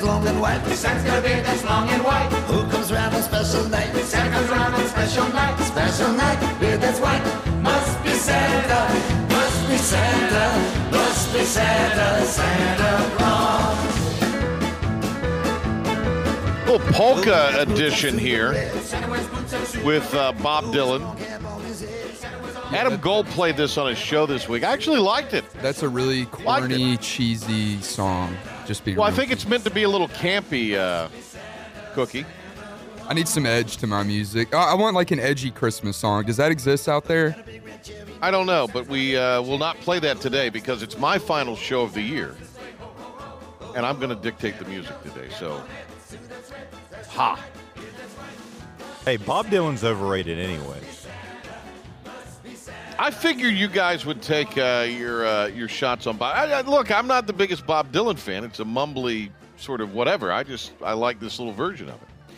that's long and white. Santa's got a beard that's long and white. Who comes round on special night? Santa comes around on special night. Special night, beard that's white. Must be Santa. Must be Santa, must be Santa, Santa Claus. Little polka edition here Santa wears boots and a suit. with uh, Bob Dylan. Adam Gold played this on his show this week. I actually liked it. That's a really corny, cheesy song. Just being Well, I real. think it's meant to be a little campy, uh, Cookie. I need some edge to my music. I I want like an edgy Christmas song. Does that exist out there? I don't know, but we uh, will not play that today because it's my final show of the year. And I'm going to dictate the music today. So, ha. Hey, Bob Dylan's overrated anyway. I figured you guys would take uh, your uh, your shots on Bob. I, I, look, I'm not the biggest Bob Dylan fan. It's a mumbly sort of whatever. I just I like this little version of it.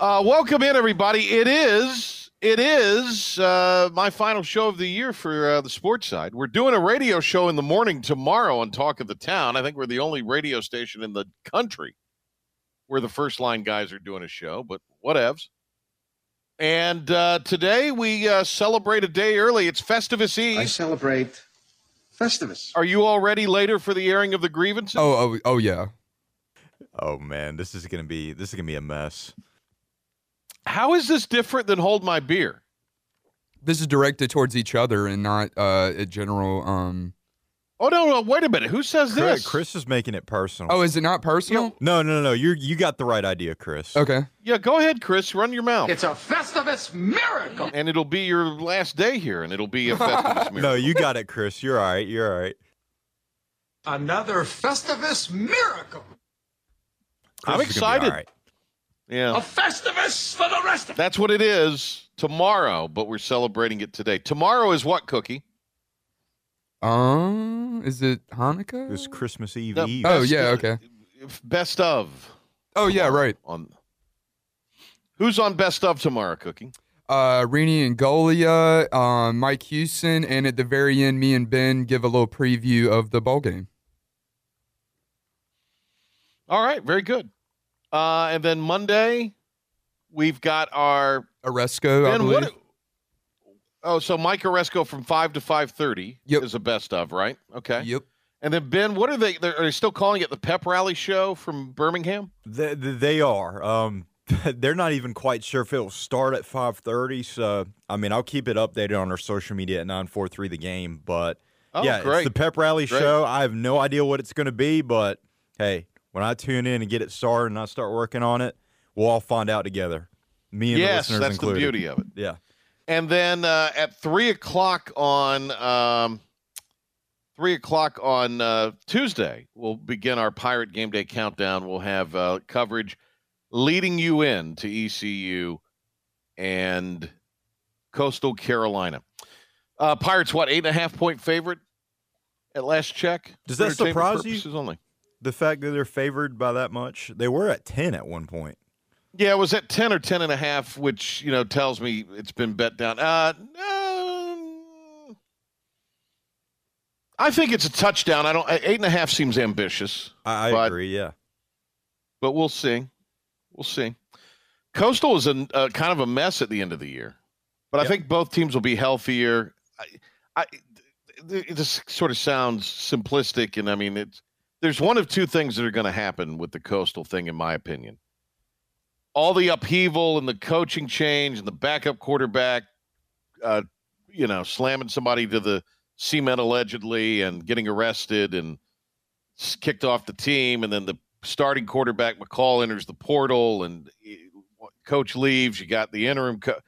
Uh, welcome in, everybody. It is it is uh, my final show of the year for uh, the sports side. We're doing a radio show in the morning tomorrow on Talk of the Town. I think we're the only radio station in the country where the first line guys are doing a show, but whatevs. And uh, today we uh, celebrate a day early. It's Festivus Eve. I celebrate Festivus. Are you all ready later for the airing of the grievances? Oh, oh, oh yeah. Oh man, this is gonna be this is gonna be a mess. How is this different than Hold My Beer? This is directed towards each other and not uh, a general. Um. Oh no, no, wait a minute. Who says Chris, this? Chris is making it personal. Oh, is it not personal? no, no, no, no. You you got the right idea, Chris. Okay. Yeah, go ahead, Chris. Run your mouth. It's a Festivus miracle. and it'll be your last day here, and it'll be a Festivus miracle. No, you got it, Chris. You're all right. You're all right. Another Festivus miracle. Chris I'm is gonna be excited. all right. Yeah, A Festivus for the rest of that's what it is tomorrow, but we're celebrating it today. Tomorrow is what, Cookie? Um. Is it Hanukkah? This Christmas Eve The Eve. Oh, yeah, okay. Best of. oh yeah, right. On who's on best of tomorrow, Cookie. Uh, Rini and Golia, uh, Mike Houston, and at the very end, me and Ben give a little preview of the ball game. All right, very good. Uh, and then Monday, we've got our Aresco, I believe. what? Oh, so Mike Aresco from five to five thirty Yep. is the best of, right? Okay. Yep. And then Ben, what are they? they're- Are they still calling it the pep rally show from Birmingham? They, they are. Um, they're not even quite sure if it'll start at 5:30. So, I mean, I'll keep it updated on our social media at 943 the game. But Oh, yeah, great. it's the pep rally Great. show. I have no idea what it's going to be, but hey, when I tune in and get it started and I start working on it, we'll all find out together. Me and yes, the listeners that's included. the beauty of it. Yeah. And then uh, at three o'clock on um, three o'clock on uh, Tuesday, we'll begin our Pirate Game Day countdown. We'll have uh, coverage leading you in to ECU and Coastal Carolina. Uh, Pirates, what eight and a half point favorite at last check? Does that surprise you? Only. The fact that they're favored by that much, they were at 10 at one point. Yeah, it was at 10 or 10 and a half, which, you know, tells me it's been bet down. Uh, um, I think it's a touchdown. I don't, eight and a half seems ambitious, I, I But- agree. Yeah. but we'll see. We'll see. Coastal is a, uh, kind of a mess at the end of the year, but I think both teams will be healthier. I, I, just sort of sounds simplistic, and I mean, it's there's one of two things that are going to happen with the Coastal thing, in my opinion. All the upheaval and the coaching change and the backup quarterback, uh, you know, slamming somebody to the cement allegedly and getting arrested and kicked off the team, and then the starting quarterback McCall enters the portal, and eh, coach leaves. You got the interim. Co-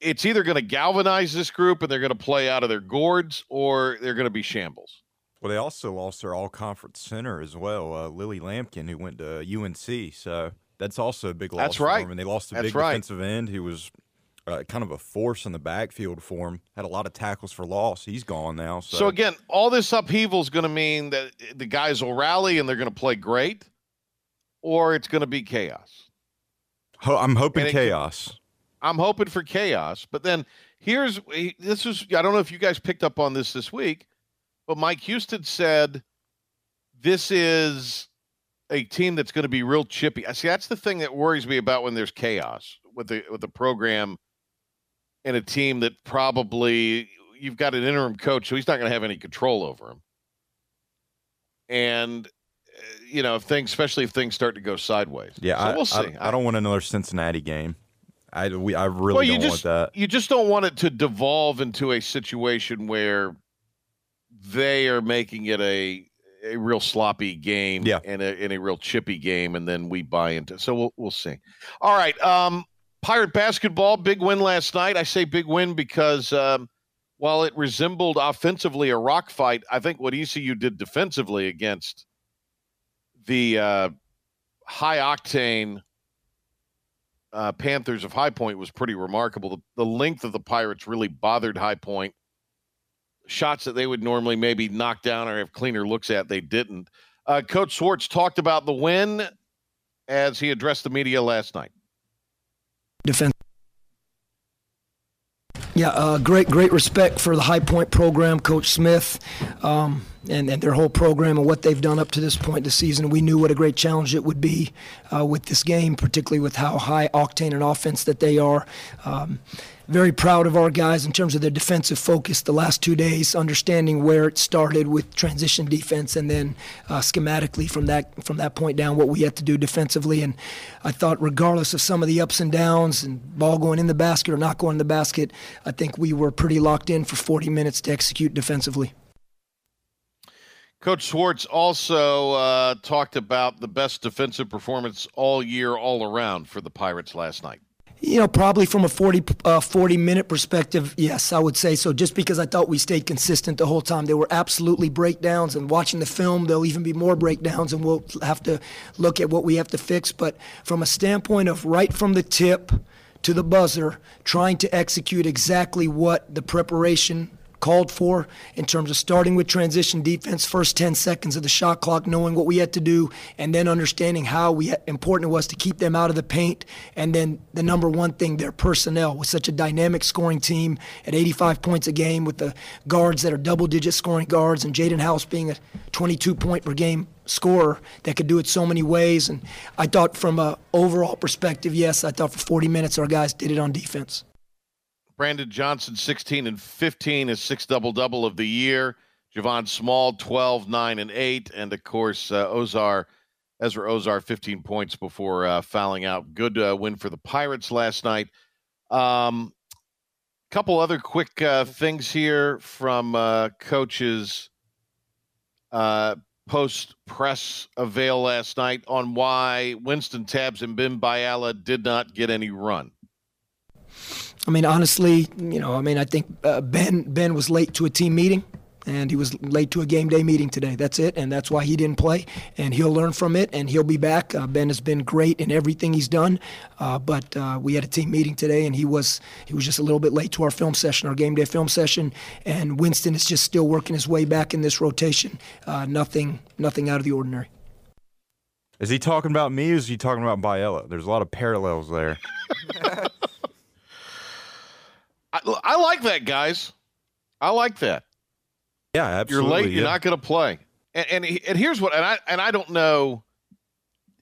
it's either going to galvanize this group and they're going to play out of their gourds, or they're going to be shambles. Well, they also lost their all conference center as well, uh, Willie Lampkin, who went to UNC. So that's also a big loss That's for right. them. And they lost a That's big right. defensive end who was uh, kind of a force in the backfield for him. Had a lot of tackles for loss. He's gone now. So, So again, all this upheaval is going to mean that the guys will rally and they're going to play great, or it's going to be chaos. Ho- I'm hoping and it- chaos. I'm hoping for chaos. But then here's this is I don't know if you guys picked up on this this week, but Mike Houston said this is a team that's going to be real chippy. I see that's the thing that worries me about when there's chaos with the with the program and a team that probably you've got an interim coach, so he's not going to have any control over him. And uh, you know, if things, especially if things start to go sideways. Yeah, so I, we'll see. I, I, don't want another Cincinnati game. I we I really well, you don't just, want that. You just don't want it to devolve into a situation where they are making it a a real sloppy game yeah. and a, and a real chippy game, and then we buy into. So we'll we'll see. All right, um, Pirate basketball, big win last night. I say big win because um, while it resembled offensively a rock fight, I think what ECU did defensively against the uh, high octane uh, Panthers of High Point was pretty remarkable. The, the length of the Pirates really bothered High Point shots that they would normally maybe knock down or have cleaner looks at, they didn't. Uh, Coach Schwartz talked about the win as he addressed the media last night. Defense. Yeah, uh, great, great respect for the High Point program, Coach Smith, um, and, and their whole program and what they've done up to this point this season. We knew what a great challenge it would be uh, with this game, particularly with how high octane an offense that they are. Um, very proud of our guys in terms of their defensive focus the last two days, understanding where it started with transition defense, and then uh, schematically from that from that point down what we had to do defensively. And I thought, regardless of some of the ups and downs and ball going in the basket or not going in the basket, I think we were pretty locked in for 40 minutes to execute defensively. Coach Schwartz also uh, talked about the best defensive performance all year, all around for the Pirates last night. You know, probably from a 40, uh, 40 minute perspective, yes, I would say so. Just because I thought we stayed consistent the whole time. There were absolutely breakdowns, and watching the film, there'll even be more breakdowns, and we'll have to look at what we have to fix. But from a standpoint of right from the tip to the buzzer, trying to execute exactly what the preparation called for in terms of starting with transition defense, first 10 seconds of the shot clock, knowing what we had to do, and then understanding how we important it was to keep them out of the paint. And then the number one thing, their personnel, with such a dynamic scoring team at 85 points a game, with the guards that are double-digit scoring guards, and Jaden House being a 22 point per game scorer that could do it so many ways. And I thought from a overall perspective, yes, I thought for 40 minutes our guys did it on defense. Brandon Johnson, 16 and 15, is six double double of the year. Javon Small, 12, 9, and 8. And of course, uh, Ausar, Ezra Ausar, 15 points before uh, fouling out. Good uh, win for the Pirates last night. Um, couple other quick uh, things here from uh, coaches uh, post press avail last night on why Wynston Tabbs and Ben Bayala did not get any run. I mean, honestly, you know, I mean, I think uh, Ben Ben was late to a team meeting, and he was late to a game day meeting today. That's it, and that's why he didn't play. And he'll learn from it, and he'll be back. Uh, ben has been great in everything he's done, uh, but uh, we had a team meeting today, and he was he was just a little bit late to our film session, our game day film session. And Wynston is just still working his way back in this rotation. Uh, nothing nothing out of the ordinary. Is he talking about me or is he talking about Biella? There's a lot of parallels there. I, I like that, guys. I like that. Yeah, absolutely. You're late. yeah. You're not going to play. And, and and here's what. And I and I don't know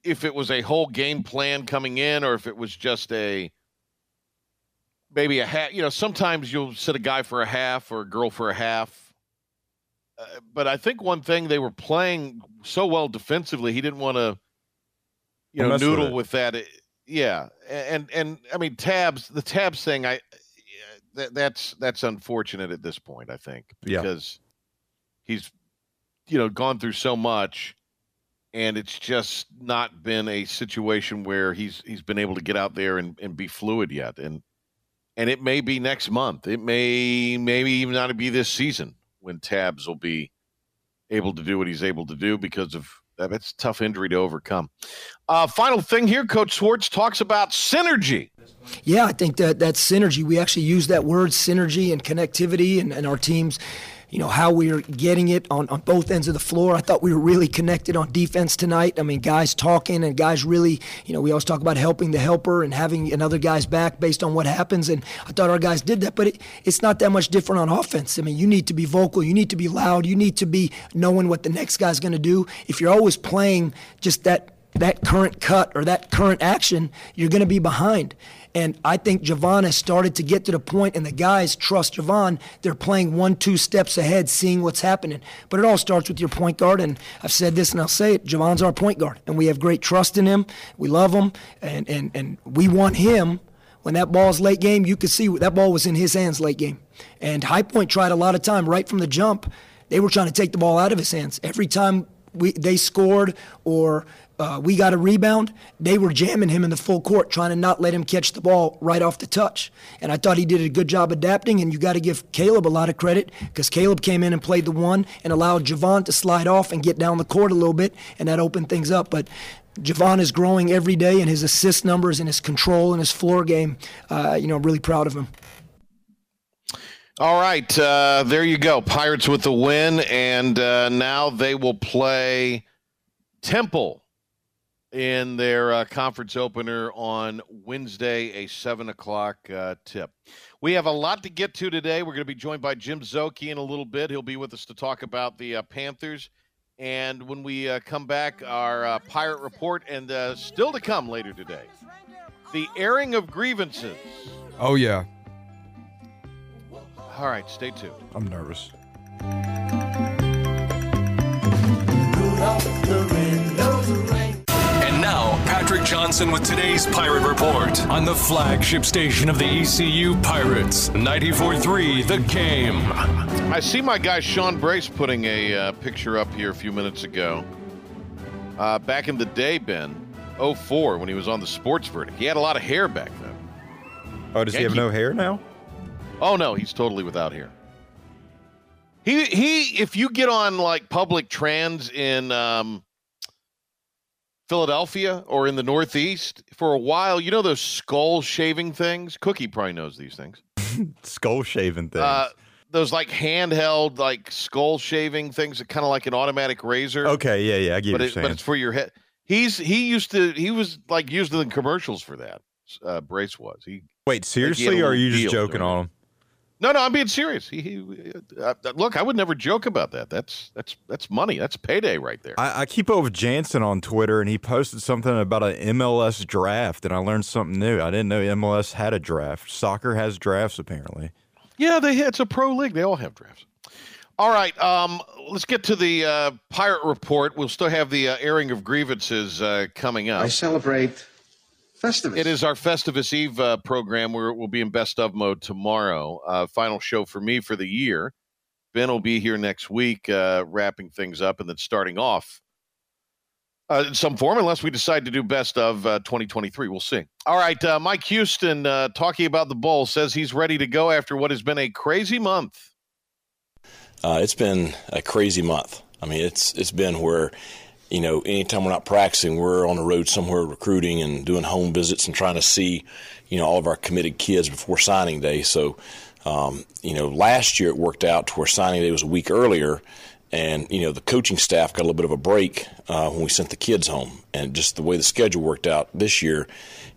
if it was a whole game plan coming in or if it was just a maybe a half. You know, sometimes you'll sit a guy for a half or a girl for a half. Uh, but I think one thing they were playing so well defensively, he didn't want to, you know, Mess with noodle with, that. Yeah, and and I mean Tabbs. The Tabbs thing. I that, that's that's unfortunate at this point. I think Yeah. because he's you know gone through so much, and it's just not been a situation where he's he's been able to get out there and, and be fluid yet. And and it may be next month. It may maybe even not be this season when Tabbs will be able to do what he's able to do because of that's a tough injury to overcome. Uh, final thing here, Coach Schwartz talks about synergy. Yeah, I think that that synergy. We actually use that word synergy and connectivity, and, and our teams, you know, how we were getting it on, on both ends of the floor. I thought we were really connected on defense tonight. I mean, guys talking and guys really, you know, we always talk about helping the helper and having another guy's back based on what happens. And I thought our guys did that, but it, it's not that much different on offense. I mean, you need to be vocal, you need to be loud, you need to be knowing what the next guy's going to do. If you're always playing just that that current cut or that current action, you're going to be behind. And I think Javon has started to get to the point, and the guys trust Javon. They're playing one, two steps ahead, seeing what's happening. But it all starts with your point guard. And I've said this and I'll say it Javon's our point guard. And we have great trust in him. We love him. And, and, and we want him. When that ball's late game, you could see that ball was in his hands late game. And High Point tried a lot of time right from the jump. They were trying to take the ball out of his hands. Every time we, they scored or uh, we got a rebound, they were jamming him in the full court, trying to not let him catch the ball right off the touch. And I thought he did a good job adapting. And you got to give Caleb a lot of credit because Caleb came in and played the one and allowed Javon to slide off and get down the court a little bit, and that opened things up. But Javon is growing every day in his assist numbers and his control and his floor game. Uh, you know, I'm really proud of him. All right, uh, there you go. Pirates with the win, and uh, now they will play Temple in their uh, conference opener on Wednesday, a 7 o'clock uh, tip. We have a lot to get to today. We're going to be joined by Jim Szoke in a little bit. He'll be with us to talk about the uh, Panthers. And when we uh, come back, our uh, Pirate Report, and uh, still to come later today, the airing of grievances. Oh, yeah. All right, stay tuned. I'm nervous. Now, Patrick Johnson with today's Pirate Report on the flagship station of the ECU Pirates, 94.3 The Game. I see my guy Sean Brace putting a uh, picture up here a few minutes ago. Uh, back in the day, Ben, 04, when he was on the sports verdict, he had a lot of hair back then. Oh, does he have no hair now? Oh no, he's totally without hair. He he. If you get on like public trans in um, Philadelphia or in the Northeast for a while. You know those skull shaving things? Cookie probably knows these things. skull shaving things. Uh, those like handheld, like skull shaving things, that kind of like an automatic razor. Okay, yeah, yeah, I get but, it, but it's for your head. He's he used to he was like used in the commercials for that. Uh, Brace was he. Wait, seriously, or are you just joking on him? No, no, I'm being serious. He, he uh, uh, look, I would never joke about that. That's that's that's money. That's payday right there. I, I, keep up with Jansen on Twitter, and he posted something about an MLS draft, and I learned something new. I didn't know MLS had a draft. Soccer has drafts, apparently. Yeah, they it's a pro league. They all have drafts. All right, um, let's get to the uh, pirate report. We'll still have the uh, airing of grievances uh, coming up. I celebrate Festivus. It is our Festivus Eve uh, program where we'll be in best of mode tomorrow. Uh, final show for me for the year. Ben will be here next week, uh, wrapping things up and then starting off uh, in some form, unless we decide to do best of uh, 2023. We'll see. All right. Uh, Mike Houston, talking about the Bowl, says he's ready to go after what has been a crazy month. it's been a crazy month. I mean, it's it's been where you know, anytime we're not practicing, we're on the road somewhere recruiting and doing home visits and trying to see, you know, all of our committed kids before signing day. So, um, you know, last year it worked out to where signing day was a week earlier, and you know the coaching staff got a little bit of a break uh, when we sent the kids home, and just the way the schedule worked out this year,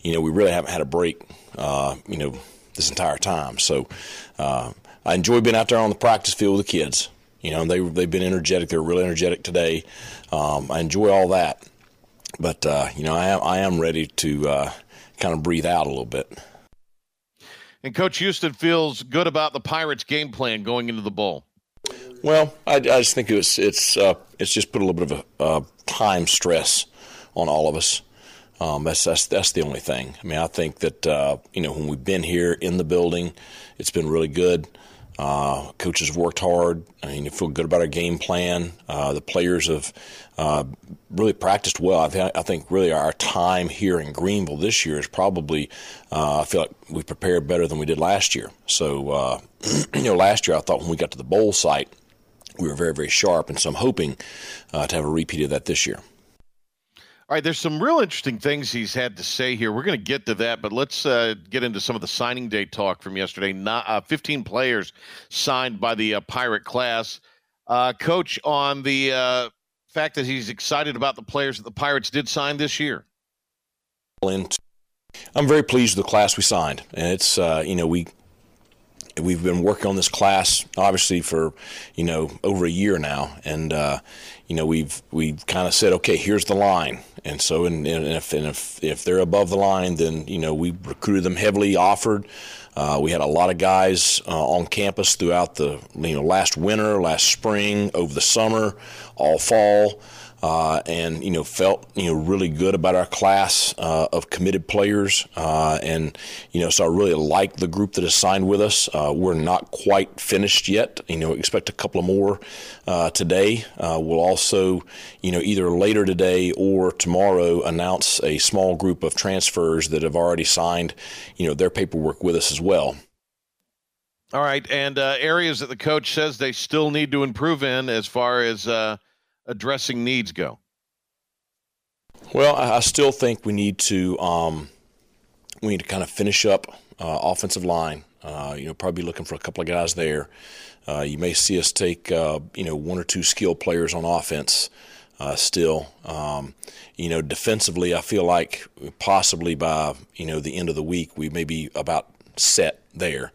you know, we really haven't had a break, uh, you know, this entire time. So, uh, I enjoy being out there on the practice field with the kids. You know, they they've been energetic. They're really energetic today. Um, I enjoy all that, but uh, you know, I am I am ready to uh, kind of breathe out a little bit. And Coach Houston feels good about the Pirates' game plan going into the bowl. Well, I, I just think it's it's uh, it's just put a little bit of a time stress on all of us. Um, that's that's that's the only thing. I mean, I think that uh, you know when we've been here in the building, it's been really good. Uh, coaches have worked hard. I mean, you feel good about our game plan. Uh, the players have uh, really practiced well. I, I, think really our time here in Greenville this year is probably, uh, I feel like we prepared better than we did last year. So, uh, you know, last year I thought when we got to the bowl site, we were very, very sharp. And so I'm hoping uh, to have a repeat of that this year. All right, there's some real interesting things he's had to say here. We're going to get to that, but let's uh, get into some of the signing day talk from yesterday. Not, uh, 15 players signed by the uh, Pirate class. Uh, coach, on the uh, fact that he's excited about the players that the Pirates did sign this year. I'm very pleased with the class we signed, and it's uh, you know we we've been working on this class obviously for you know over a year now, and uh, you know we've we've kind of said okay here's the line, and so and, and if and if if they're above the line, then you know we recruited them heavily, offered. Uh, we had a lot of guys uh, on campus throughout the you know last winter, last spring, over the summer, all fall uh, and you know felt you know really good about our class uh, of committed players, uh, and you know so I really like the group that has signed with us. Uh, we're not quite finished yet. You know, expect a couple of more uh, today. Uh, we'll also you know either later today or tomorrow announce a small group of transfers that have already signed you know their paperwork with us as well. All right, and areas that the coach says they still need to improve in as far as addressing needs go? Well, I still think we need to um, we need to kind of finish up uh, offensive line. Uh, you know, probably looking for a couple of guys there. Uh, you may see us take uh, you know one or two skilled players on offense. Uh, still, um, you know, defensively, I feel like possibly by you know the end of the week we may be about set there.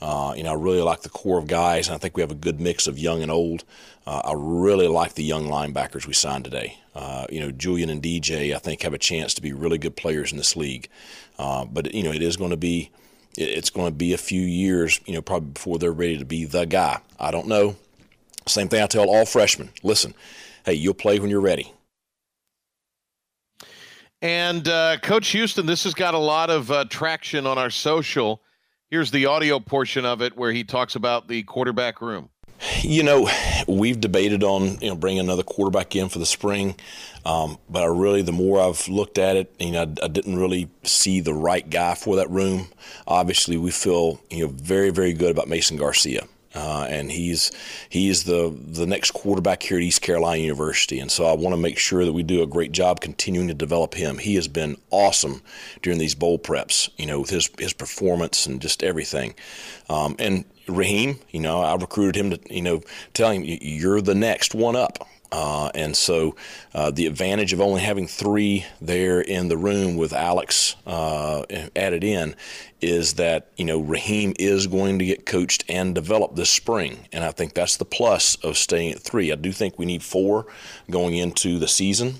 Uh, you know, I really like the core of guys, and I think we have a good mix of young and old. Uh, I really like the young linebackers we signed today. Uh, you know, Julian and DJ, I think, have a chance to be really good players in this league. Uh, but you know, it is going to be, it's going to be a few years, you know, probably before they're ready to be the guy. I don't know. Same thing I tell all freshmen. Listen, hey, you'll play when you're ready. And uh, Coach Houston, this has got a lot of uh, traction on our social. Here's the audio portion of it where he talks about the quarterback room. You know, we've debated on you know bringing another quarterback in for the spring, um, but I really the more I've looked at it, you know, I, I, didn't really see the right guy for that room. Obviously, we feel you know very very good about Mason Garcia. Uh, and he's he's the the next quarterback here at East Carolina University, and so I want to make sure that we do a great job continuing to develop him. He has been awesome during these bowl preps, you know, with his his performance and just everything. Um, and Raheem, you know, I recruited him to you know tell him you're the next one up. Uh, and so uh, the advantage of only having three there in the room with Alex uh, added in is that, you know, Raheem is going to get coached and developed this spring. And I think that's the plus of staying at three. I do think we need four going into the season.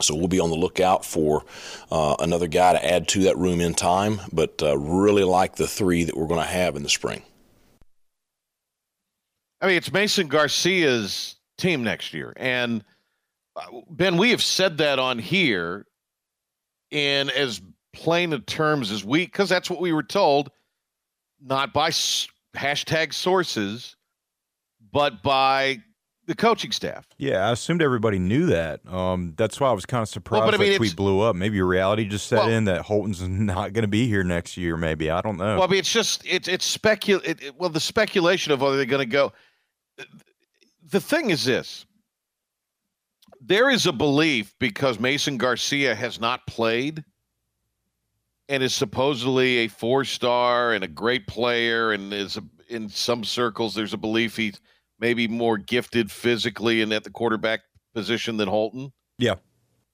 So we'll be on the lookout for uh, another guy to add to that room in time, but uh, really like the three that we're going to have in the spring. I mean, it's Mason Garcia's team next year. And uh, Ben, we have said that on here in as plain of terms as we, because that's what we were told, not by hashtag sources, but by the coaching staff. Yeah, I assumed everybody knew that. Um, that's why I was kind of surprised well, I mean, that tweet blew up. Maybe reality just set well, in that Holton's not going to be here next year. Maybe I don't know. Well, I mean, it's just it's it's specul. It, it, well, the speculation of whether they're going to go the thing is this there is a belief because Mason Garcia has not played and is supposedly a four star and a great player and is a, in some circles there's a belief he's maybe more gifted physically and at the quarterback position than Holton. Yeah.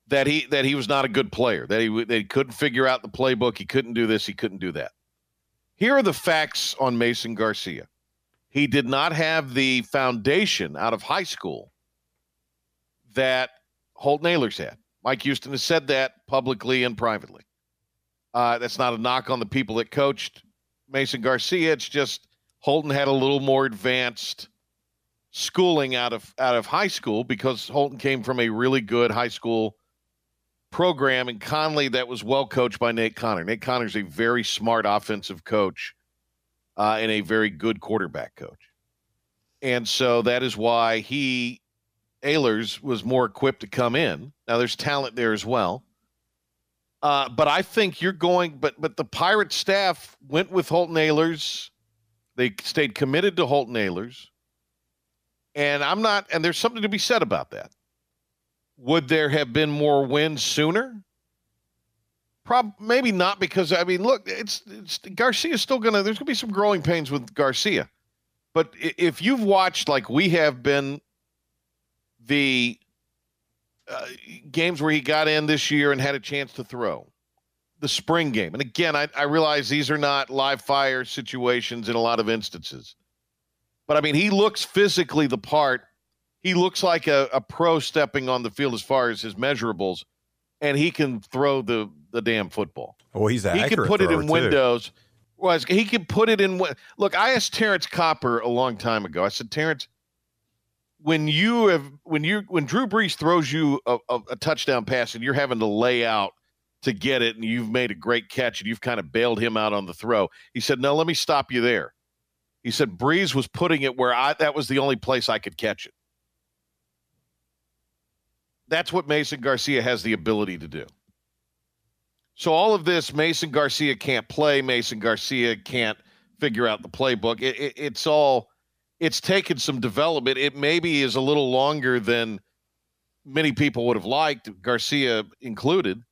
That he that he was not a good player. That he that he couldn't figure out the playbook. He couldn't do this. He couldn't do that. Here are the facts on Mason Garcia. He did not have the foundation out of high school that Holton Ahlers had. Mike Houston has said that publicly and privately. Uh, that's not a knock on the people that coached Mason Garcia. It's just Holton had a little more advanced schooling out of out of high school because Holton came from a really good high school program in Conley that was well coached by Nate Connor. Nate Connor's a very smart offensive coach uh, and a very good quarterback coach. And so that is why he, Ahlers, was more equipped to come in. Now there's talent there as well. Uh, but I think you're going, but but the Pirate staff went with Holton Ahlers. They stayed committed to Holton Ahlers. And I'm not, and there's something to be said about that. Would there have been more wins sooner? Prob maybe not because I mean, look, it's, it's Garcia's still gonna. There's gonna be some growing pains with Garcia, but if you've watched like we have been, the uh, games where he got in this year and had a chance to throw, the spring game, and again, I, I realize these are not live fire situations in a lot of instances, but I mean, he looks physically the part. He looks like a, a pro stepping on the field as far as his measurables, and he can throw the the damn football. Well, he's he can put it in windows. Was he can put it in? Look, I asked Terrance Copper a long time ago. I said, Terrence, when you have when you when Drew Brees throws you a, a, a touchdown pass and you're having to lay out to get it, and you've made a great catch and you've kind of bailed him out on the throw. He said, No, let me stop you there. He said Brees was putting it where I that was the only place I could catch it. That's what Mason Garcia has the ability to do. So all of this, Mason Garcia can't play. Mason Garcia can't figure out the playbook. It, it, it's all, it's taken some development. It maybe is a little longer than many people would have liked, Garcia included.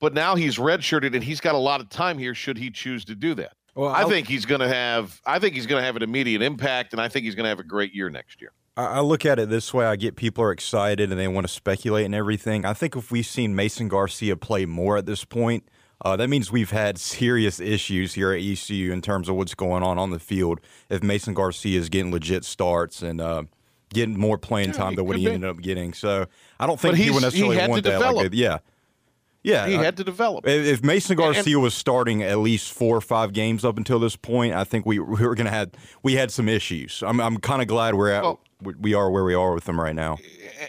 But now he's redshirted and he's got a lot of time here. Should he choose to do that? Well, I think he's going to have. I think he's going to have an immediate impact, and I think he's going to have a great year next year. I look at it this way. I get people are excited and they want to speculate and everything. I think if we've seen Mason Garcia play more at this point, uh, that means we've had serious issues here at ECU in terms of what's going on on the field. If Mason Garcia is getting legit starts and uh, getting more playing yeah, time than what he be. ended up getting, so I don't think he would necessarily he want that. Like, yeah, yeah, he had to develop. If Mason Garcia and, was starting at least four or five games up until this point, I think we, we were going to have we had some issues. I'm I'm kind of glad we're at well, we are where we are with them right now.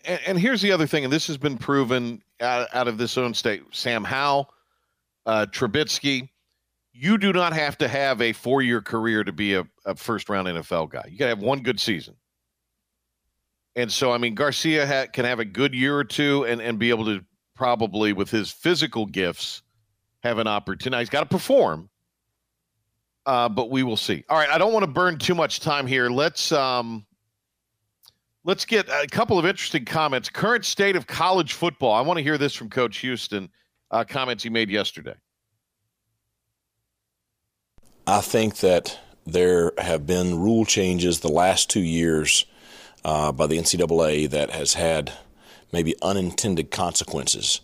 And, and, here's the other thing, and this has been proven out, out of this own state. Sam Howell, uh, Trubisky, you do not have to have a four year career to be a, a first round NFL guy. You got to have one good season. And so, I mean, Garcia ha- can have a good year or two and, and be able to probably, with his physical gifts, have an opportunity. He's got to perform, uh, but we will see. All right, I don't want to burn too much time here. Let's um, let's get a couple of interesting comments. Current state of college football. I want to hear this from Coach Houston. Uh, comments he made yesterday. I think that there have been rule changes the last two years uh, by the NCAA that has had maybe unintended consequences.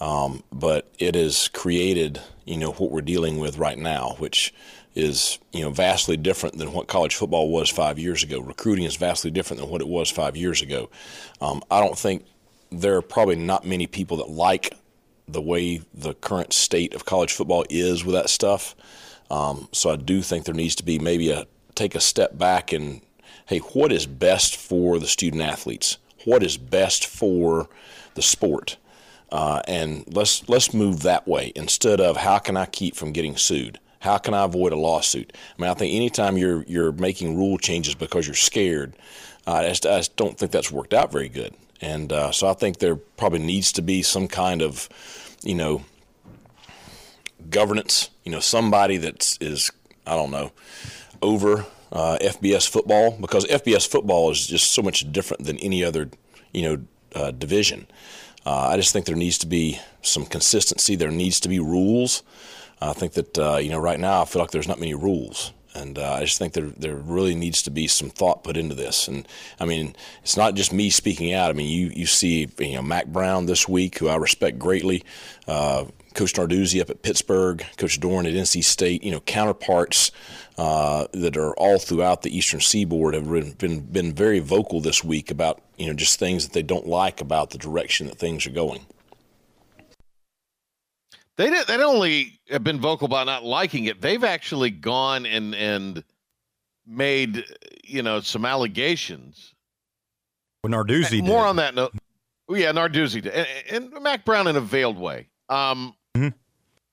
Um, but it has created, you know, what we're dealing with right now, which is, you know, vastly different than what college football was five years ago. Recruiting is vastly different than what it was five years ago. Um, I don't think there are probably not many people that like the way the current state of college football is with that stuff. Um, so I do think there needs to be maybe a take a step back and hey, what is best for the student athletes? What is best for the sport? Uh, and let's let's move that way instead of how can I keep from getting sued? How can I avoid a lawsuit? I mean, I think anytime you're you're making rule changes because you're scared, uh, I, just, I, just, don't think that's worked out very good. And uh, so I think there probably needs to be some kind of, you know, governance. You know, somebody that is I don't know over uh, FBS football because FBS football is just so much different than any other you know uh, division. Uh, I just think there needs to be some consistency. There needs to be rules. I think that uh, you know right now I feel like there's not many rules, and uh, I just think there there really needs to be some thought put into this. And I mean, it's not just me speaking out. I mean, you you see you know Mack Brown this week, who I respect greatly. Uh, Coach Narduzzi up at Pittsburgh, Coach Doeren at NC State, you know, counterparts uh, that are all throughout the Eastern Seaboard have been been very vocal this week about you know just things that they don't like about the direction that things are going. They did, they not only have been vocal about not liking it, they've actually gone and and made you know some allegations. Well, Narduzzi more did. on that note. Oh, yeah, Narduzzi did. And, and Mack Brown in a veiled way. Um, mm-hmm.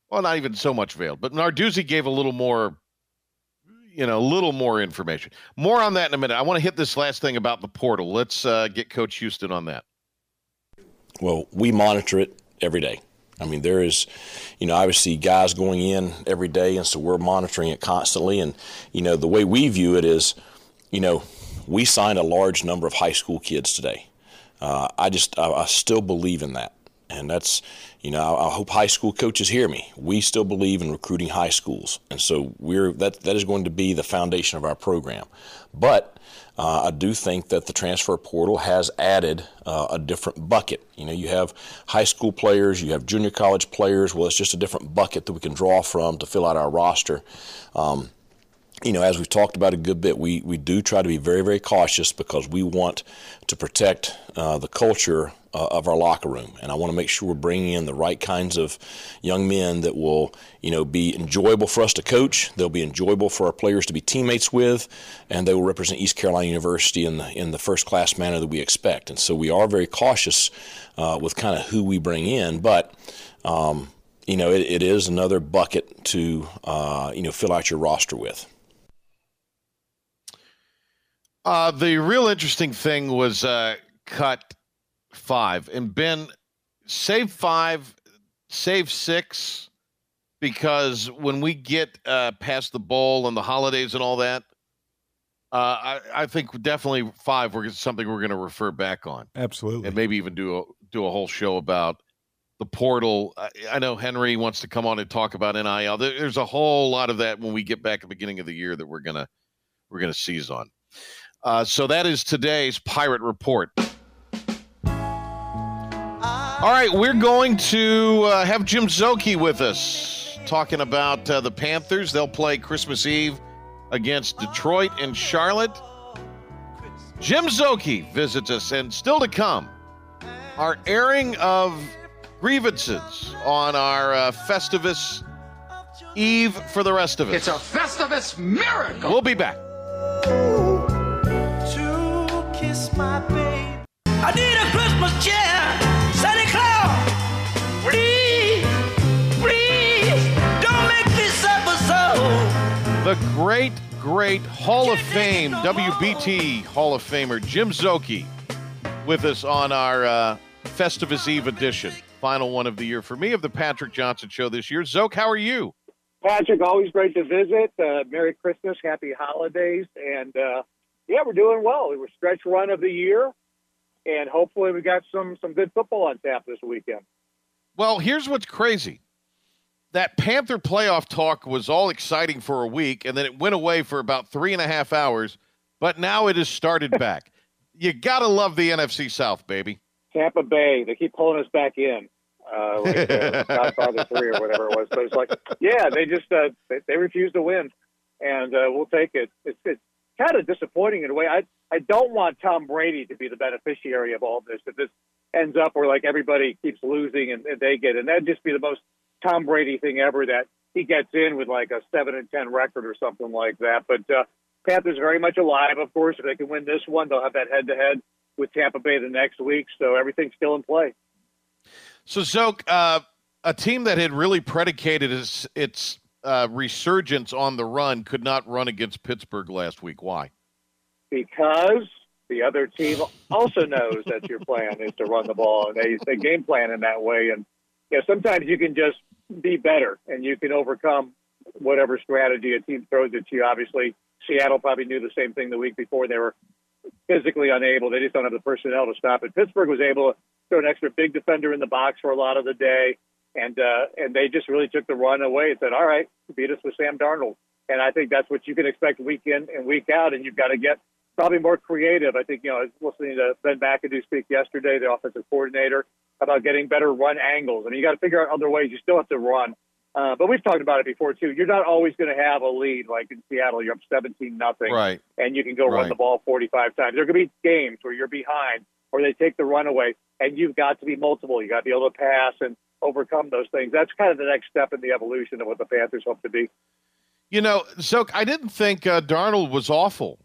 Well, not even so much veiled, but Narduzzi gave a little more, you know, a little more information. More on that in a minute. I want to hit this last thing about the portal. Let's uh, get Coach Houston on that. Well, we monitor it every day. I mean, there is, you know, obviously guys going in every day, and so we're monitoring it constantly. And, you know, the way we view it is, you know, we signed a large number of high school kids today. Uh, I just I, I still believe in that. And that's, you know, I, hope high school coaches hear me. We still believe in recruiting high schools, and so we're that that is going to be the foundation of our program. But uh, I do think that the transfer portal has added uh, a different bucket. You know, you have high school players, you have junior college players. Well, it's just a different bucket that we can draw from to fill out our roster. Um, you know, as we've talked about a good bit, we, we do try to be very, very cautious because we want to protect uh, the culture uh, of our locker room. And I want to make sure we're bringing in the right kinds of young men that will, you know, be enjoyable for us to coach. They'll be enjoyable for our players to be teammates with, and they will represent East Carolina University in the in the first class manner that we expect. And so we are very cautious uh, with kind of who we bring in, but. Um, you know, it, it is another bucket to, uh, you know, fill out your roster with. Uh, the real interesting thing was uh, cut five. And Ben, save five, save six, because when we get uh, past the bowl and the holidays and all that, uh, I, I think definitely five. We're something we're going to refer back on. Absolutely, and maybe even do a do a whole show about the portal. I, I know Henry wants to come on and talk about NIL. There's a whole lot of that when we get back at the beginning of the year that we're gonna we're gonna seize on. Uh, so that is today's Pirate Report. All right, we're going to uh, have Jim Szoke with us talking about uh, the Panthers. They'll play Christmas Eve against Detroit and Charlotte. Jim Szoke visits us, and still to come, our airing of grievances on our uh, Festivus Eve for the rest of us. It's a Festivus miracle. We'll be back. To kiss my babe. I need a Christmas chair. The great, great Hall of Fame, WBT Hall of Famer Jim Szoke with us on our uh, Festivus Eve edition. Final one of the year for me of the Patrick Johnson Show this year. Szoke, how are you? Patrick, always great to visit. Uh, Merry Christmas, Happy Holidays, and uh, yeah, we're doing well. We were stretch run of the year, and hopefully we got some some good football on tap this weekend. Well, here's what's crazy. That Panther playoff talk was all exciting for a week, and then it went away for about three and a half hours. But now it has started back. you gotta love the NFC South, baby. Tampa Bay, they keep pulling us back in. Uh, like uh, Godfather three or whatever it was. But it's like, yeah, they just uh, they, they refuse to win, and uh, we'll take it. It's, it's kind of disappointing in a way. I I don't want Tom Brady to be the beneficiary of all this. If this ends up where like everybody keeps losing and, and they get, it. and that'd just be the most Tom Brady thing ever that he gets in with like a seven and ten record or something like that. But uh, Panthers very much alive, of course. If they can win this one, they'll have that head to head with Tampa Bay the next week. So everything's still in play. So Szoke, uh, a team that had really predicated its its uh, resurgence on the run could not run against Pittsburgh last week. Why? Because the other team also knows that your plan is to run the ball, and they they game plan in that way. And yeah, sometimes you can just be better, and you can overcome whatever strategy a team throws at you. Obviously, Seattle probably knew the same thing the week before. They were physically unable. They just don't have the personnel to stop it. Pittsburgh was able to throw an extra big defender in the box for a lot of the day, and uh, and they just really took the run away and said, "All right, beat us with Sam Darnold." And I think that's what you can expect week in and week out, and you've got to get probably more creative. I think you know, I was listening to Ben McAdoo speak yesterday, the offensive coordinator, about getting better run angles. I mean, you got to figure out other ways. You still have to run. Uh, but we've talked about it before too. You're not always going to have a lead like in Seattle. You're up 17 nothing, right? And you can go right. run the ball 45 times. There to be games where you're behind, or they take the runaway, and you've got to be multiple. You got to be able to pass and overcome those things. That's kind of the next step in the evolution of what the Panthers hope to be. You know, Szoke, I didn't think uh, Darnold was awful.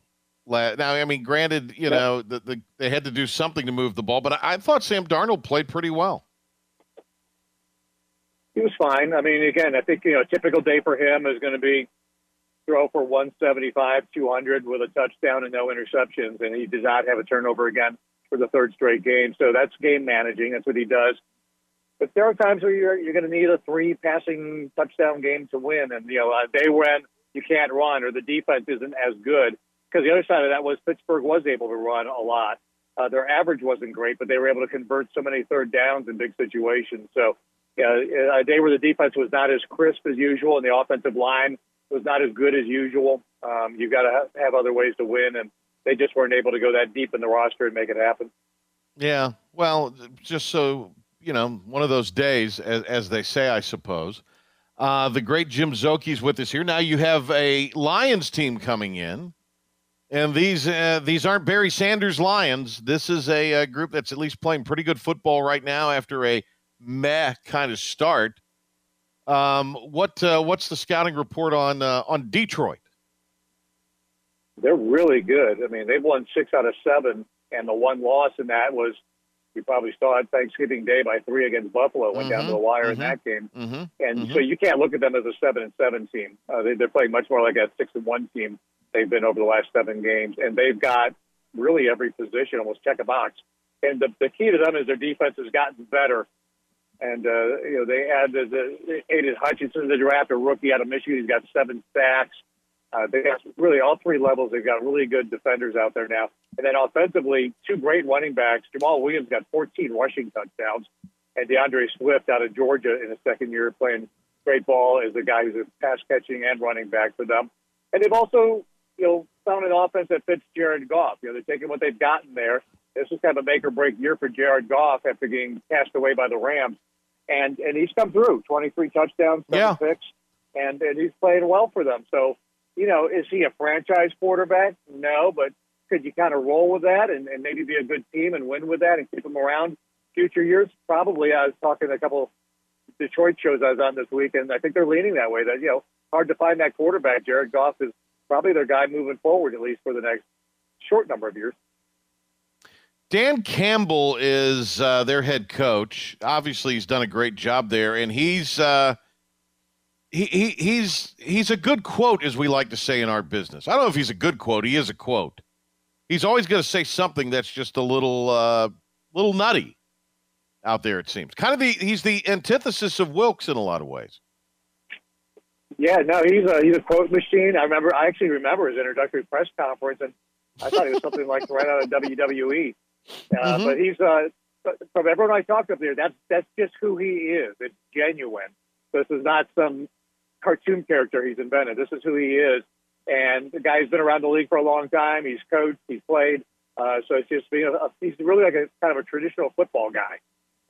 Now, I mean, granted, you yeah. know, the, the, they had to do something to move the ball, but I, I thought Sam Darnold played pretty well. He was fine. I mean, again, I think you know, a typical day for him is going to be throw for 175, 200 with a touchdown and no interceptions, and he did not have a turnover again for the third straight game. So that's game managing. That's what he does. But there are times where you're you're going to need a three passing touchdown game to win, and you know, a day when you can't run or the defense isn't as good. Because the other side of that was Pittsburgh was able to run a lot, Uh, their average wasn't great, but they were able to convert so many third downs in big situations. So, yeah, a day where the defense was not as crisp as usual and the offensive line was not as good as usual. Um, you've got to ha- have other ways to win, and they just weren't able to go that deep in the roster and make it happen. Yeah, well, just so you know, one of those days, as, as they say, I suppose. Uh, the great Jim Szoke's with us here. Now you have a Lions team coming in, and these uh, these aren't Barry Sanders Lions. This is a, a, group that's at least playing pretty good football right now after a meh kind of start. Um, what uh, what's the scouting report on uh, on Detroit? They're really good. I mean, they've won six out of seven, and the one loss in that was you probably saw it Thanksgiving Day by three against Buffalo. Went mm-hmm, down to the wire mm-hmm, in that game, mm-hmm, and mm-hmm. so you can't look at them as a seven and seven team. Uh, they, they're playing much more like a six and one team. They've been over the last seven games, and they've got really every position almost check a box. And the, the key to them is their defense has gotten better. And uh, you know they added the Aidan Hutchinson the draft, a rookie out of Michigan. He's got seven sacks. Uh, they got really all three levels. They've got really good defenders out there now. And then offensively, two great running backs. Jamaal Williams got 14 rushing touchdowns, and D'Andre Swift out of Georgia in his second year playing great ball as a guy who's a pass catching and running back for them. And they've also, you know, found an offense that fits Jared Goff. You know, they're taking what they've gotten there. This is kind of a make or break year for Jared Goff after getting cast away by the Rams. And and he's come through 23 touchdowns, seven yeah. picks, and, and he's playing well for them. So you know, is he a franchise quarterback? No, but could you kind of roll with that and, and maybe be a good team and win with that and keep him around future years? Probably. I was talking to a couple Detroit shows I was on this week, and I think they're leaning that way. That you know, hard to find that quarterback. Jared Goff is probably their guy moving forward, at least for the next short number of years. Dan Campbell is uh, their head coach. Obviously, he's done a great job there, and he's uh, he, he he's he's a good quote, as we like to say in our business. I don't know if he's a good quote. He is a quote. He's always going to say something that's just a little uh, little nutty out there. It seems kind of the he's the antithesis of Wilks in a lot of ways. Yeah, no, he's a he's a quote machine. I remember I actually remember his introductory press conference, and I thought it was something like right out of WWE. Uh, mm-hmm. But he's uh, from everyone I talked up there, that's that's just who he is. It's genuine. This is not some cartoon character he's invented. This is who he is. And the guy's been around the league for a long time. He's coached, he's played. Uh, so it's just being a, he's really like a kind of a traditional football guy.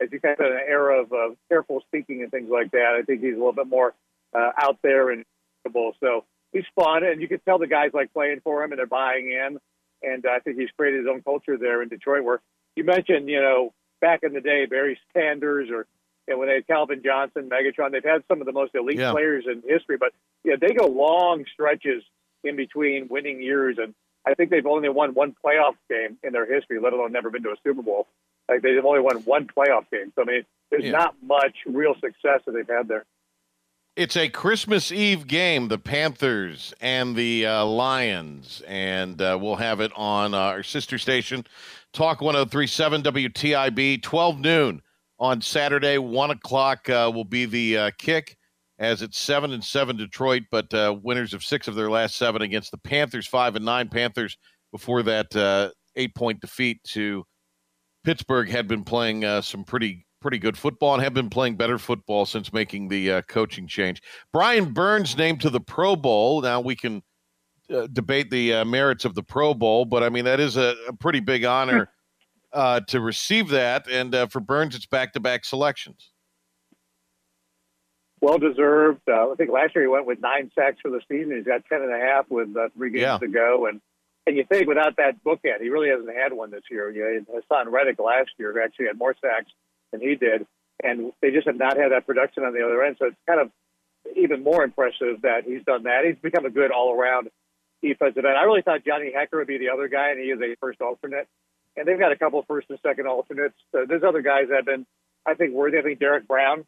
As you kind of an era of uh, careful speaking and things like that, I think he's a little bit more uh, out there and so he's fun, and you can tell the guys like playing for him and they're buying in. And I think he's created his own culture there in Detroit. Where you mentioned, you know, back in the day, Barry Sanders or and when they had Calvin Johnson, Megatron, they've had some of the most elite yeah. players in history. But yeah, they go long stretches in between winning years, and I think they've only won one playoff game in their history, let alone never been to a Super Bowl. Like they've only won one playoff game. So I mean, there's yeah. not much real success that they've had there. It's a Christmas Eve game, the Panthers and the uh, Lions, and uh, we'll have it on uh, our sister station, Talk 1037 WTIB, 12 noon on Saturday. One o'clock uh, will be the uh, kick as it's seven and seven Detroit, but uh, winners of six of their last seven against the Panthers, five and nine Panthers before that eight point defeat to Pittsburgh had been playing some pretty pretty good football and have been playing better football since making the uh, coaching change. Brian Burns named to the Pro Bowl. Now we can. debate the merits of the Pro Bowl, but I mean that is a, a pretty big honor uh, to receive that. And uh, for Burns, it's back to back selections. Well deserved. Uh, I think last year he went with nine sacks for the season. He's got ten and a half with uh, three games yeah. to go. And and you think without that bookend, he really hasn't had one this year. You know, Haason Reddick last year actually had more sacks than he did, and they just have not had that production on the other end. So it's kind of even more impressive that he's done that. He's become a good all around defensive end. I really thought Johnny Hekker would be the other guy, and he is a first alternate and they've got a couple first and second alternates. So there's other guys that have been, I think, worthy. I think Derrick Brown,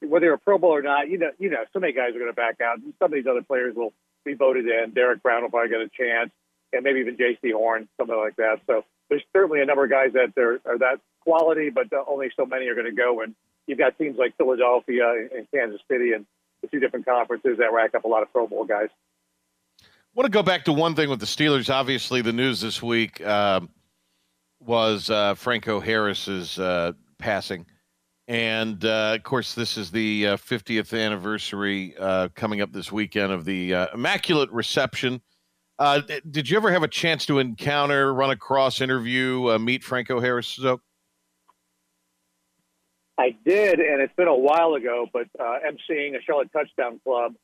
whether you're a Pro Bowl or not, you know, you know, so many guys are going to back out. Some of these other players will be voted in. Derrick Brown will probably get a chance, and maybe even Jaycee Horn, something like that. So there's certainly a number of guys that are, are that quality, but only so many are going to go. And you've got teams like Philadelphia and Kansas City and the two different conferences that rack up a lot of Pro Bowl guys. I want to go back to one thing with the Steelers. Obviously, the news this week. Um, was uh, Franco Harris's uh, passing. And uh, of course, this is the uh, 50th anniversary uh, coming up this weekend of the uh, Immaculate Reception. Uh, d- did you ever have a chance to encounter, run across, interview, uh, meet Franco Harris? Zoe? I did, and it's been a while ago, but uh, emceeing a Charlotte Touchdown Club.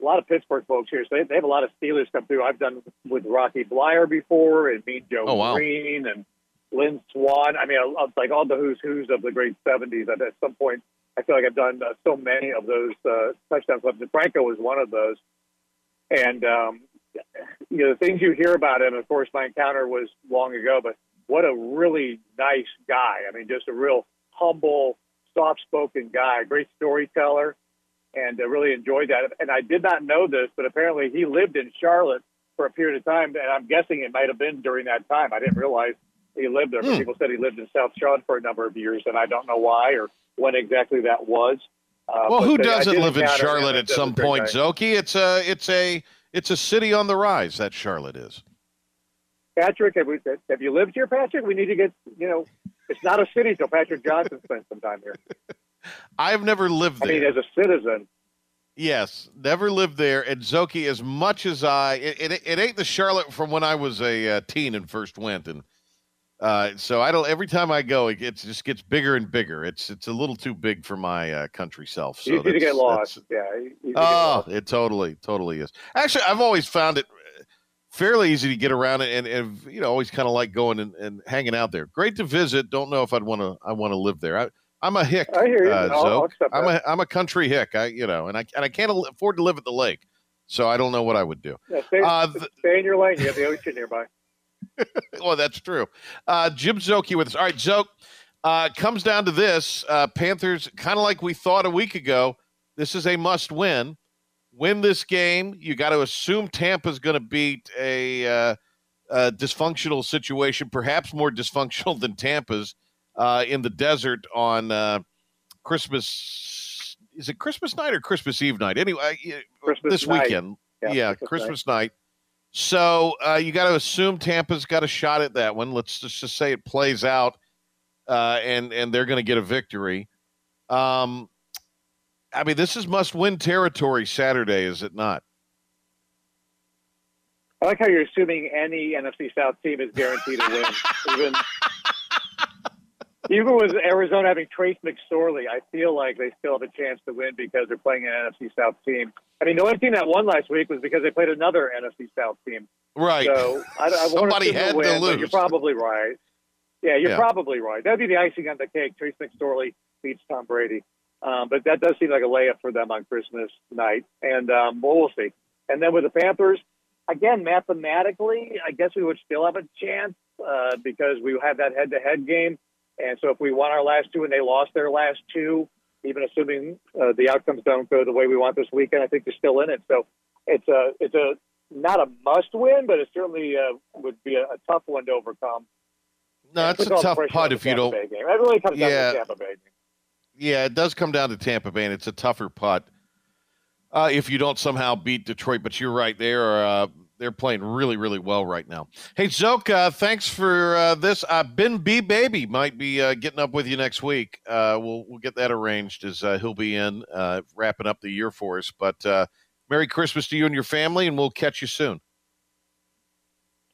A lot of Pittsburgh folks here, so they, they have a lot of Steelers come through. I've done with Rocky Bleier before, and Mean Joe Oh, wow. Greene, and Lynn Swann. I mean, I- like all the who's who's of the great '70s. At, at some point, I feel like I've done uh, so many of those uh, touchdown clubs, and Franco was one of those. And um, you know, the things you hear about him. Of course, my encounter was long ago, but what a really nice guy. I mean, just a real humble, soft-spoken guy, great storyteller, and I really enjoyed that. And I did not know this, but apparently he lived in Charlotte for a period of time, and I'm guessing it might have been during that time. I didn't realize he lived there. But Hmm. people said he lived in South Charlotte for a number of years, and I don't know why or when exactly that was. Uh, well, who doesn't live in Charlotte at some point, guy. Szoke? It's a, it's a, it's a city on the rise. That Charlotte is. Patrick, have, we, have you lived here, Patrick? We need to get, you know, it's not a city till Patrick Johnson spent some time here. I've never lived there. I mean, as a citizen, Yes, never lived there. And Szoke, as much as I, it, it, it ain't the Charlotte from when I was a uh, teen and first went, and uh, so I don't. Every time I go, it, gets just gets bigger and bigger. It's it's a little too big for my uh, country self. So easy to get lost. Yeah, easy to get Oh, lost. it totally, totally is. Actually, I've always found it uh, fairly easy to get around and, and you know, always kind of like going and, and hanging out there. Great to visit. Don't know if I'd want to. I want to live there. I, I'm a hick. I hear you. Uh, I'll, so I'll I'm a I'm a country hick. I you know, and I and I can't afford to live at the lake, so I don't know what I would do. Yeah, stay, Uh, th- stay in your lane. You have the ocean nearby. well, that's true. Uh, Jim Szoke with us. All right, Szoke. Uh, comes down to this: uh, Panthers, kind of like we thought a week ago. This is a must-win. Win this game. You got to assume Tampa's going to beat a, uh, a dysfunctional situation, perhaps more dysfunctional than Tampa's, uh, in the desert on uh, Christmas. Is it Christmas night or Christmas Eve night? Anyway, Christmas this night. weekend. Yeah, Yeah, Christmas Christmas night. So uh, you got to assume Tampa's got a shot at that one. Let's just, just say it plays out, uh, and and they're going to get a victory. Um, I mean, this is must-win territory Saturday, is it not? I like how you're assuming any NFC South team is guaranteed to win. even, even with Arizona having Trace McSorley, I feel like they still have a chance to win because they're playing an NFC South team. I mean, the only team that won last week was because they played another NFC South team. Right. So I, I Somebody had to win, but lose. You're probably right. Yeah, you're Yeah. probably right. That'd be the icing on the cake. Trace McSorley beats Tom Brady. Um, but that does seem like a layup for them on Christmas night. And um, well, we'll see. And then with the Panthers, again, mathematically, I guess we would still have a chance uh, because we have that head to head game. And so if we won our last two and they lost their last two, even assuming uh, the outcomes don't go the way we want this weekend, I think they're still in it. So it's a it's a not a must win, but it certainly uh, would be a, a tough one to overcome. No, it's a tough putt if you don't. Bay game. It really comes down Yeah. to Tampa Bay game. Yeah, it does come down to Tampa Bay, and it's a tougher putt uh, if you don't somehow beat Detroit. But you're right; they are uh, they're playing really, really well right now. Hey, Szoke, uh, thanks for uh, this. Uh, ben B Baby might be uh, getting up with you next week. Uh, we'll we'll get that arranged as uh, he'll be in uh, wrapping up the year for us. But uh, Merry Christmas to you and your family, and we'll catch you soon.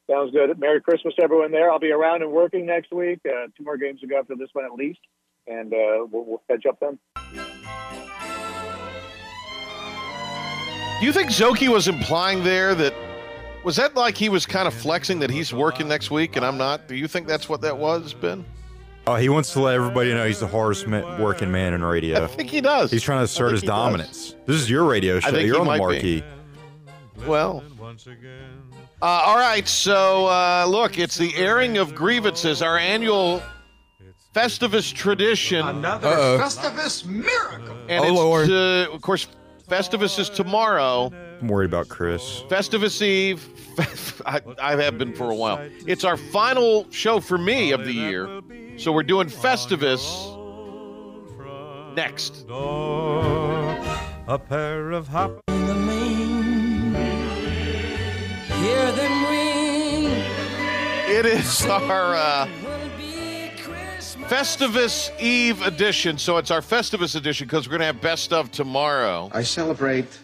Sounds good. Merry Christmas, to everyone there. I'll be around and working next week. Uh, two more games to go after this one at least, and uh, we'll, we'll catch up then. Do you think Szoke was implying there that was that like he was kind of flexing that he's working next week and I'm not? Do you think that's what that was, Ben? Oh, he wants to let everybody know he's the hardest ma- working man in radio. I think he does. He's trying to assert his he does. dominance. This is your radio show. think You're he on the might be. marquee. Well, uh, all right. So uh, look, it's the airing of grievances, our annual Festivus tradition, Another Uh-oh. Festivus miracle. and Oh, it's, Lord. uh, of course, Festivus is tomorrow. I'm worried about Chris. Festivus Eve. I, I have been for a while. It's our final show for me of the year. So we're doing Festivus next. A pair of hop. Hear them ring. It is our uh, Festivus Eve edition. So it's our Festivus edition because we're going to have best of tomorrow. I celebrate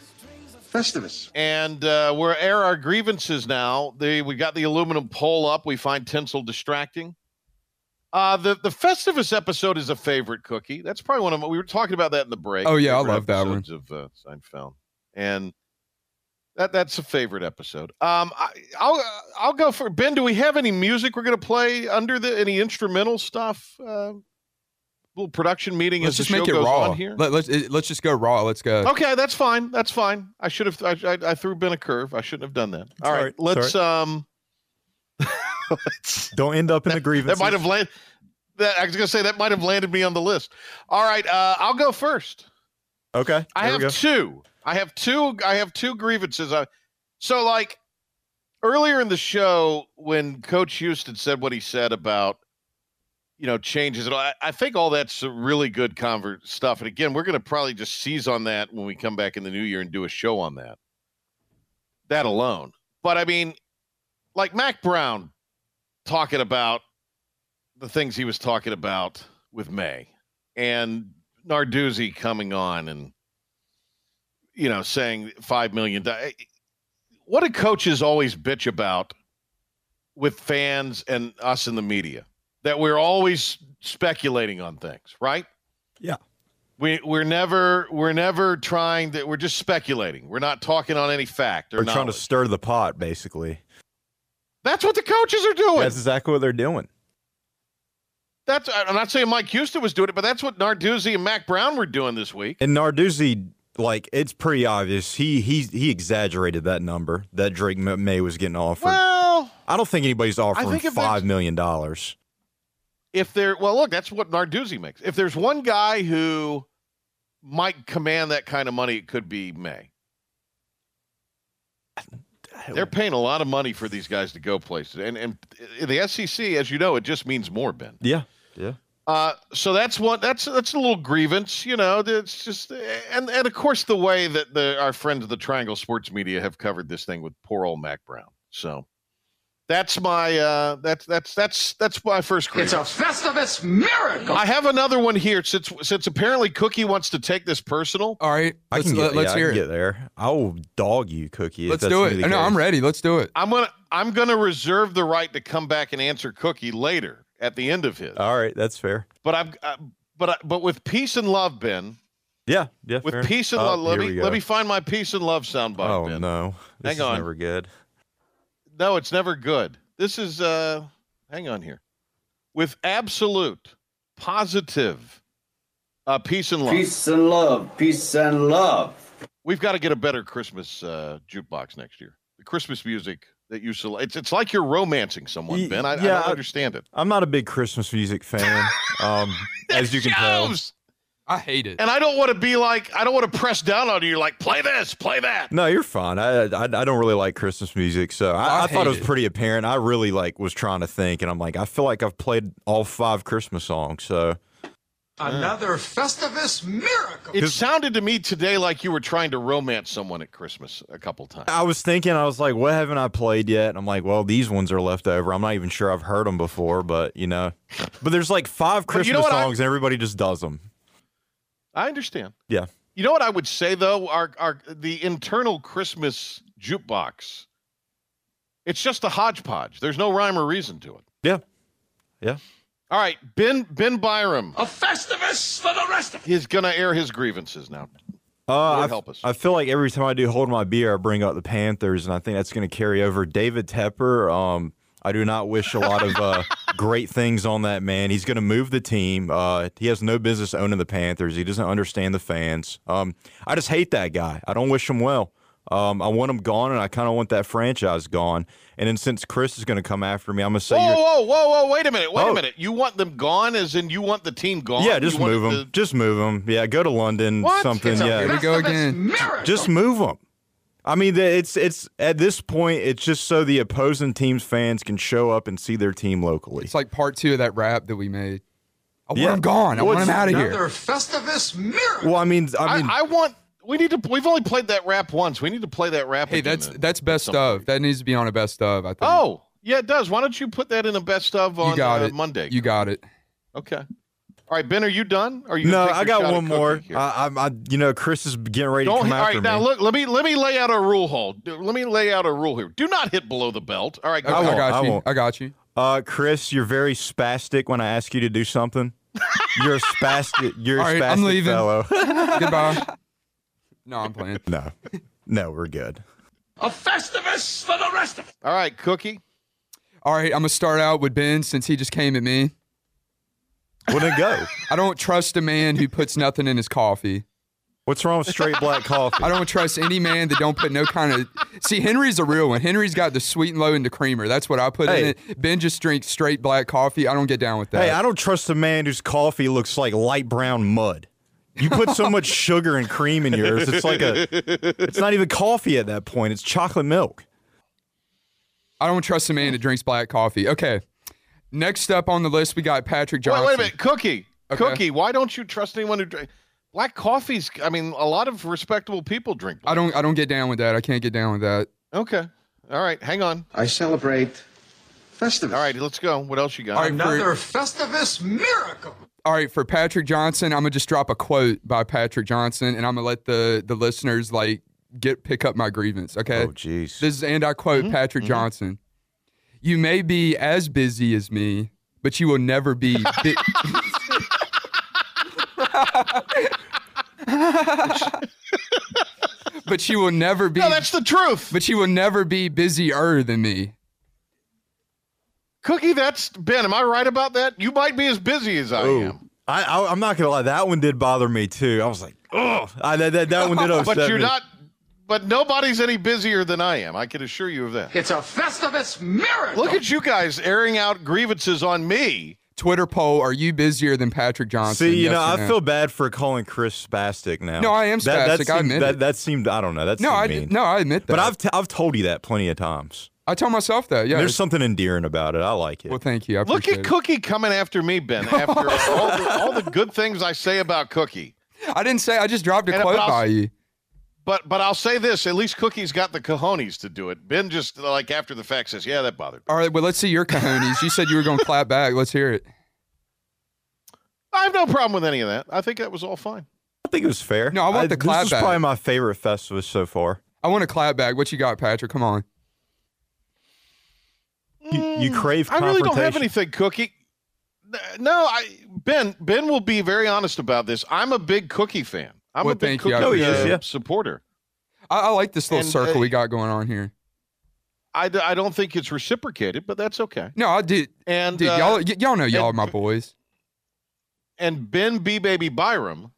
Festivus. And uh, we're air our grievances now. The, we got the aluminum pole up. We find tinsel distracting. Uh, the the Festivus episode is a favorite cookie. That's probably one of my, we were talking about that in the break. Oh, yeah, I love that one. Of uh, Seinfeld, and that that's a favorite episode. Um, I, I'll I'll go for Ben. Do we have any music we're gonna play under the any instrumental stuff? Uh, little production meeting Let's as just the show make it goes raw. on here. Let, let's let's just go raw. Let's go. Okay, that's fine. That's fine. I should have. I, I, I threw Ben a curve. I shouldn't have done that. All all right, right. Let's um. let's, Don't end up in the grievance. that might have landed. That I was gonna say that might have landed me on the list. All right, uh, I'll go first. Okay. I have two. I have two. I have two grievances. I, so like earlier in the show when Coach Houston said what he said about you know changes I, I think all that's really good convert stuff. And again, we're going to probably just seize on that when we come back in the new year and do a show on that. That alone. But I mean, like Mack Brown talking about the things he was talking about with Maye and Narduzzi coming on and you know saying five million. di- eh, What do coaches always bitch about with fans and us in the media? That we're always speculating on things, right? Yeah. We we're never we're never trying that we're just speculating. We're not talking on any fact or They're trying to stir the pot, basically. That's what the coaches are doing. That's exactly what they're doing. That's I'm not saying Mike Houston was doing it, but that's what Narduzzi and Mack Brown were doing this week. And Narduzzi, like, it's pretty obvious. He he he exaggerated that number that Drake Maye was getting offered. Well, I don't think anybody's offering think five million dollars. If there well look, that's what Narduzzi makes. If there's one guy who might command that kind of money, it could be Maye. They're paying a lot of money for these guys to go places, and and the SEC, as you know, it just means more, Ben. Yeah, yeah. Uh, so that's one. That's that's a little grievance, you know. It's just, and and of course the way that the our friends of the Triangle Sports Media have covered this thing with poor old Mack Brown. So that's my uh, that's that's that's that's my first It's a Festivus miracle. I have another one here since since apparently Cookie wants to take this personal. All right. I Let's, can get, let, us yeah, I hear can it. get there. I will dog you, Cookie. Let's do it. be the No, I'm ready. Let's do it. I'm gonna I'm gonna reserve the right to come back and answer Cookie later at the end of his. All right, that's fair. But I'm uh, but I, but with peace and love, Ben. Yeah, yeah. With fair. peace and Oh, love, let me let me find my peace and love soundbite. Oh Ben. no, this Hang is on. never good. No, it's never good. This is uh hang on here. With absolute positive uh peace and love. Peace and love. Peace and love. We've got to get a better Christmas uh jukebox next year. The Christmas music that you select. It's it's like you're romancing someone, Ben. I, I don't I- understand it. I'm not a big Christmas music fan, um, as you can tell. Shows! I hate it. And I don't want to be like I don't want to press down on you like play this, play that. No, you're fine. I, I I don't really like Christmas music, so I, I I, thought it was pretty apparent. I really like was trying to think, and I'm like, I feel like I've played all five Christmas songs. So Another Festivus miracle. It sounded to me today like you were trying to romance someone at Christmas a couple times. I was thinking, I was like, what haven't I played yet? And I'm like, well, these ones are left over. I'm not even sure I've heard them before, but you know, but there's like five But you Christmas know what I- songs, and everybody just does them. I understand. Yeah. You know what I would say though? Our our the internal Christmas jukebox. It's just a hodgepodge. There's no rhyme or reason to it. Yeah, yeah. All right, Ben Ben Byram A Festivus for the rest of He's gonna air his grievances now. Uh, Lord I, help us. I feel like every time I do hold my beer, I bring up the Panthers, and I think that's going to carry over. David Tepper, um, I do not wish a lot of uh, great things on that man. He's going to move the team. Uh, he has no business owning the Panthers. He doesn't understand the fans. Um, I just hate that guy. I don't wish him well. Um, I want him gone, and I kind of want that franchise gone. And then since Chris is going to come after me, I'm going to say, Whoa, you're, whoa, whoa, whoa! Wait a minute! Wait Oh. a minute! You want them gone, as in you want the team gone? yeah, just You move them. the- Just move them. Yeah, go to London, What? something. It's a yeah, Here we go again. miracle. Just move them. I mean, it's it's at this point, it's just so the opposing team's fans can show up and see their team locally. It's like part two of that rap that we made. I want Yeah. him gone. I Well, want him out of here. Another here. Festivus miracle. Well, I mean, I I, mean, I want. We need to. We've only played that rap once. We need to play that rap. Hey, that's then that's best some of. That needs to be on a best of. I think. Oh Yeah, it does. Why don't you put that in a best of on you got uh, it. Monday? You got it. Okay. All right, Ben, are you done? Are you no, I got one more. Cookie here? I, I, I, you know, Chris is getting ready to Don't. come All after right, now look. Let me let me lay out a rule hole. Let me lay out a rule here. Do not hit below the belt. All right, go I, ahead. got I you. won't. I got you. Uh, Chris, you're very spastic when I ask you to do something. You're a spastic. You're a All right, spastic I'm leaving. fellow. Goodbye. No, I'm playing. no, no, we're good. A Festivus for the rest of. All right, Cookie. All right, I'm gonna start out with Ben since he just came at me. Wouldn't it go? I don't trust a man who puts nothing in his coffee. What's wrong with straight black coffee? I don't trust any man that don't put no kind of. See, Henry's a real one. Henry's got the sweet and low and the creamer. That's what I put in it. Ben just drinks straight black coffee. I don't get down with that. Hey, I don't trust a man whose coffee looks like light brown mud. You put so much sugar and cream in yours, it's like a. It's not even coffee at that point. It's chocolate milk. I don't trust a man that drinks black coffee. Okay. Next up on the list, we got Patrick Johnson. wait a minute, Cookie. Okay. Cookie. Why don't you trust anyone who drink black coffees? I mean, a lot of respectable people drink. I don't. I don't get down with that. I can't get down with that. Okay. All right. Hang on. I celebrate Festivus. All right. Let's go. What else you got? All right, Another for, Festivus miracle. all right, for Patrick Johnson, I'm gonna just drop a quote by Patrick Johnson, and I'm gonna let the the listeners like get pick up my grievance. Okay. Oh, jeez. This is, and I quote Mm-hmm, Patrick Johnson: "You may be as busy as me, but you will never be." bi- but you will never be. No, that's the truth. But you will never be busier than me. Cookie, that's Ben. Am I right about that? You might be as busy as I Oh. am, I, I, I'm not gonna lie. That one did bother me too. I was like, oh, that, that, that one did upset but you're me. not. But nobody's any busier than I am. I can assure you of that. It's a Festivus miracle. Look at you guys airing out grievances on me. Twitter poll: Are you busier than Patrick Johnson? See, you Yes know, I no? feel bad for calling Chris spastic now. No, I am That, that spastic, I seemed, admit that, it. that seemed, I don't know. That No, I mean. no, I admit that. But I've, t- I've told you that plenty of times. I tell myself that. Yeah. There's something endearing about it. I like it. well, thank you. I Look at it. Cookie coming after me, Ben. After all, the, all the good things I say about Cookie. I didn't say. I just dropped a And- quote but I'll- by you. But but I'll say this: at least Cookie's got the cojones to do it. Ben just like after the fact says, "Yeah, that bothered." me." All right. Well, let's see your cojones. you said you were going to clap back. Let's hear it. I have no problem with any of that. I think that was all fine. I think it was fair. No, I want the clap This is back. probably my favorite Festivus so far. I want to clap back. What you got, Patrick? Come on. You, you crave Mm, I really don't have anything, Cookie. No, I Ben Ben will be very honest about this. I'm a big Cookie fan. I'm Well, a big thank you. I Cookie appreciate uh. Yeah. supporter. I, I like this little And, circle uh, we got going on here. I, d- I don't think it's reciprocated, but that's okay. No, I did. And Dude, uh, y'all, y- y'all know y'all are my boys. and Ben B Baby Byram,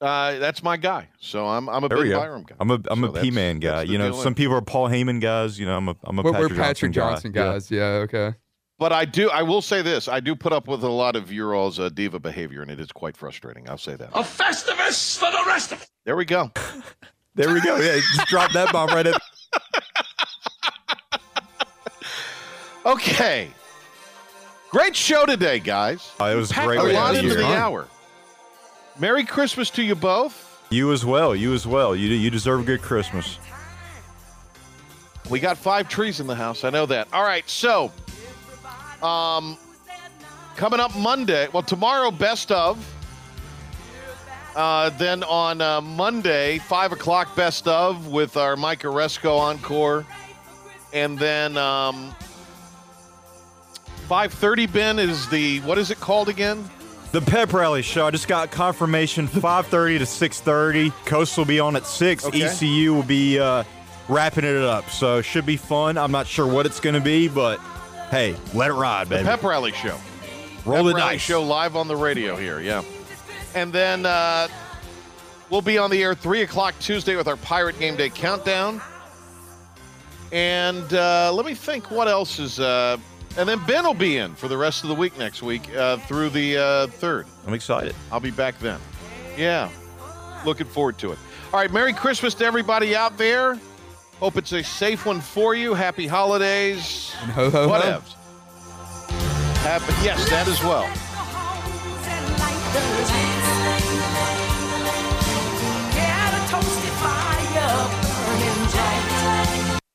uh, that's my guy. So I'm I'm a There we big. Byram guy. I'm a I'm So a that's- P man guy. You know, deal. some people are Paul Heyman guys. You know, I'm a I'm a We're, Patrick, we're Patrick Johnson, guy. Yeah. guys. Yeah. Okay. But I do. I will say this: I do put up with a lot of your all's uh, diva behavior, and it is quite frustrating. I'll say that. A Festivus for the rest of. There we go. There we go. Yeah, just drop that bomb right at. Okay. Great show today, guys. Oh, it was a Packed great a way to lot into the year. hour. Merry Christmas to you both. You as well. You as well. You you deserve a good Christmas. We got five trees in the house. I know that. All right, so um coming up Monday, well tomorrow best of. Uh, then on uh, Monday, five o'clock best of with our Mike Aresco encore, and then um, five thirty. Ben is the what is it called again? The pep rally show. I just got confirmation. 5:30 to 6:30. Coast will be on at six. Okay. ECU will be uh, wrapping it up. So should be fun. I'm not sure what it's going to be, but hey, let it ride, baby. Pep Rally Show. Roll Pep the Rally dice. Show live on the radio here, yeah. And then uh, we'll be on the air 3 o'clock Tuesday with our Pirate Game Day Countdown. And uh, let me think what else is. Uh, and then Ben will be in for the rest of the week next week uh, through the uh, 3rd. I'm excited. I'll be back then. Yeah. Looking forward to it. All right. Merry Christmas to everybody out there. Hope it's a safe one for you. Happy holidays. And ho ho ho. Whatevs. Happy, yes, that as well. There's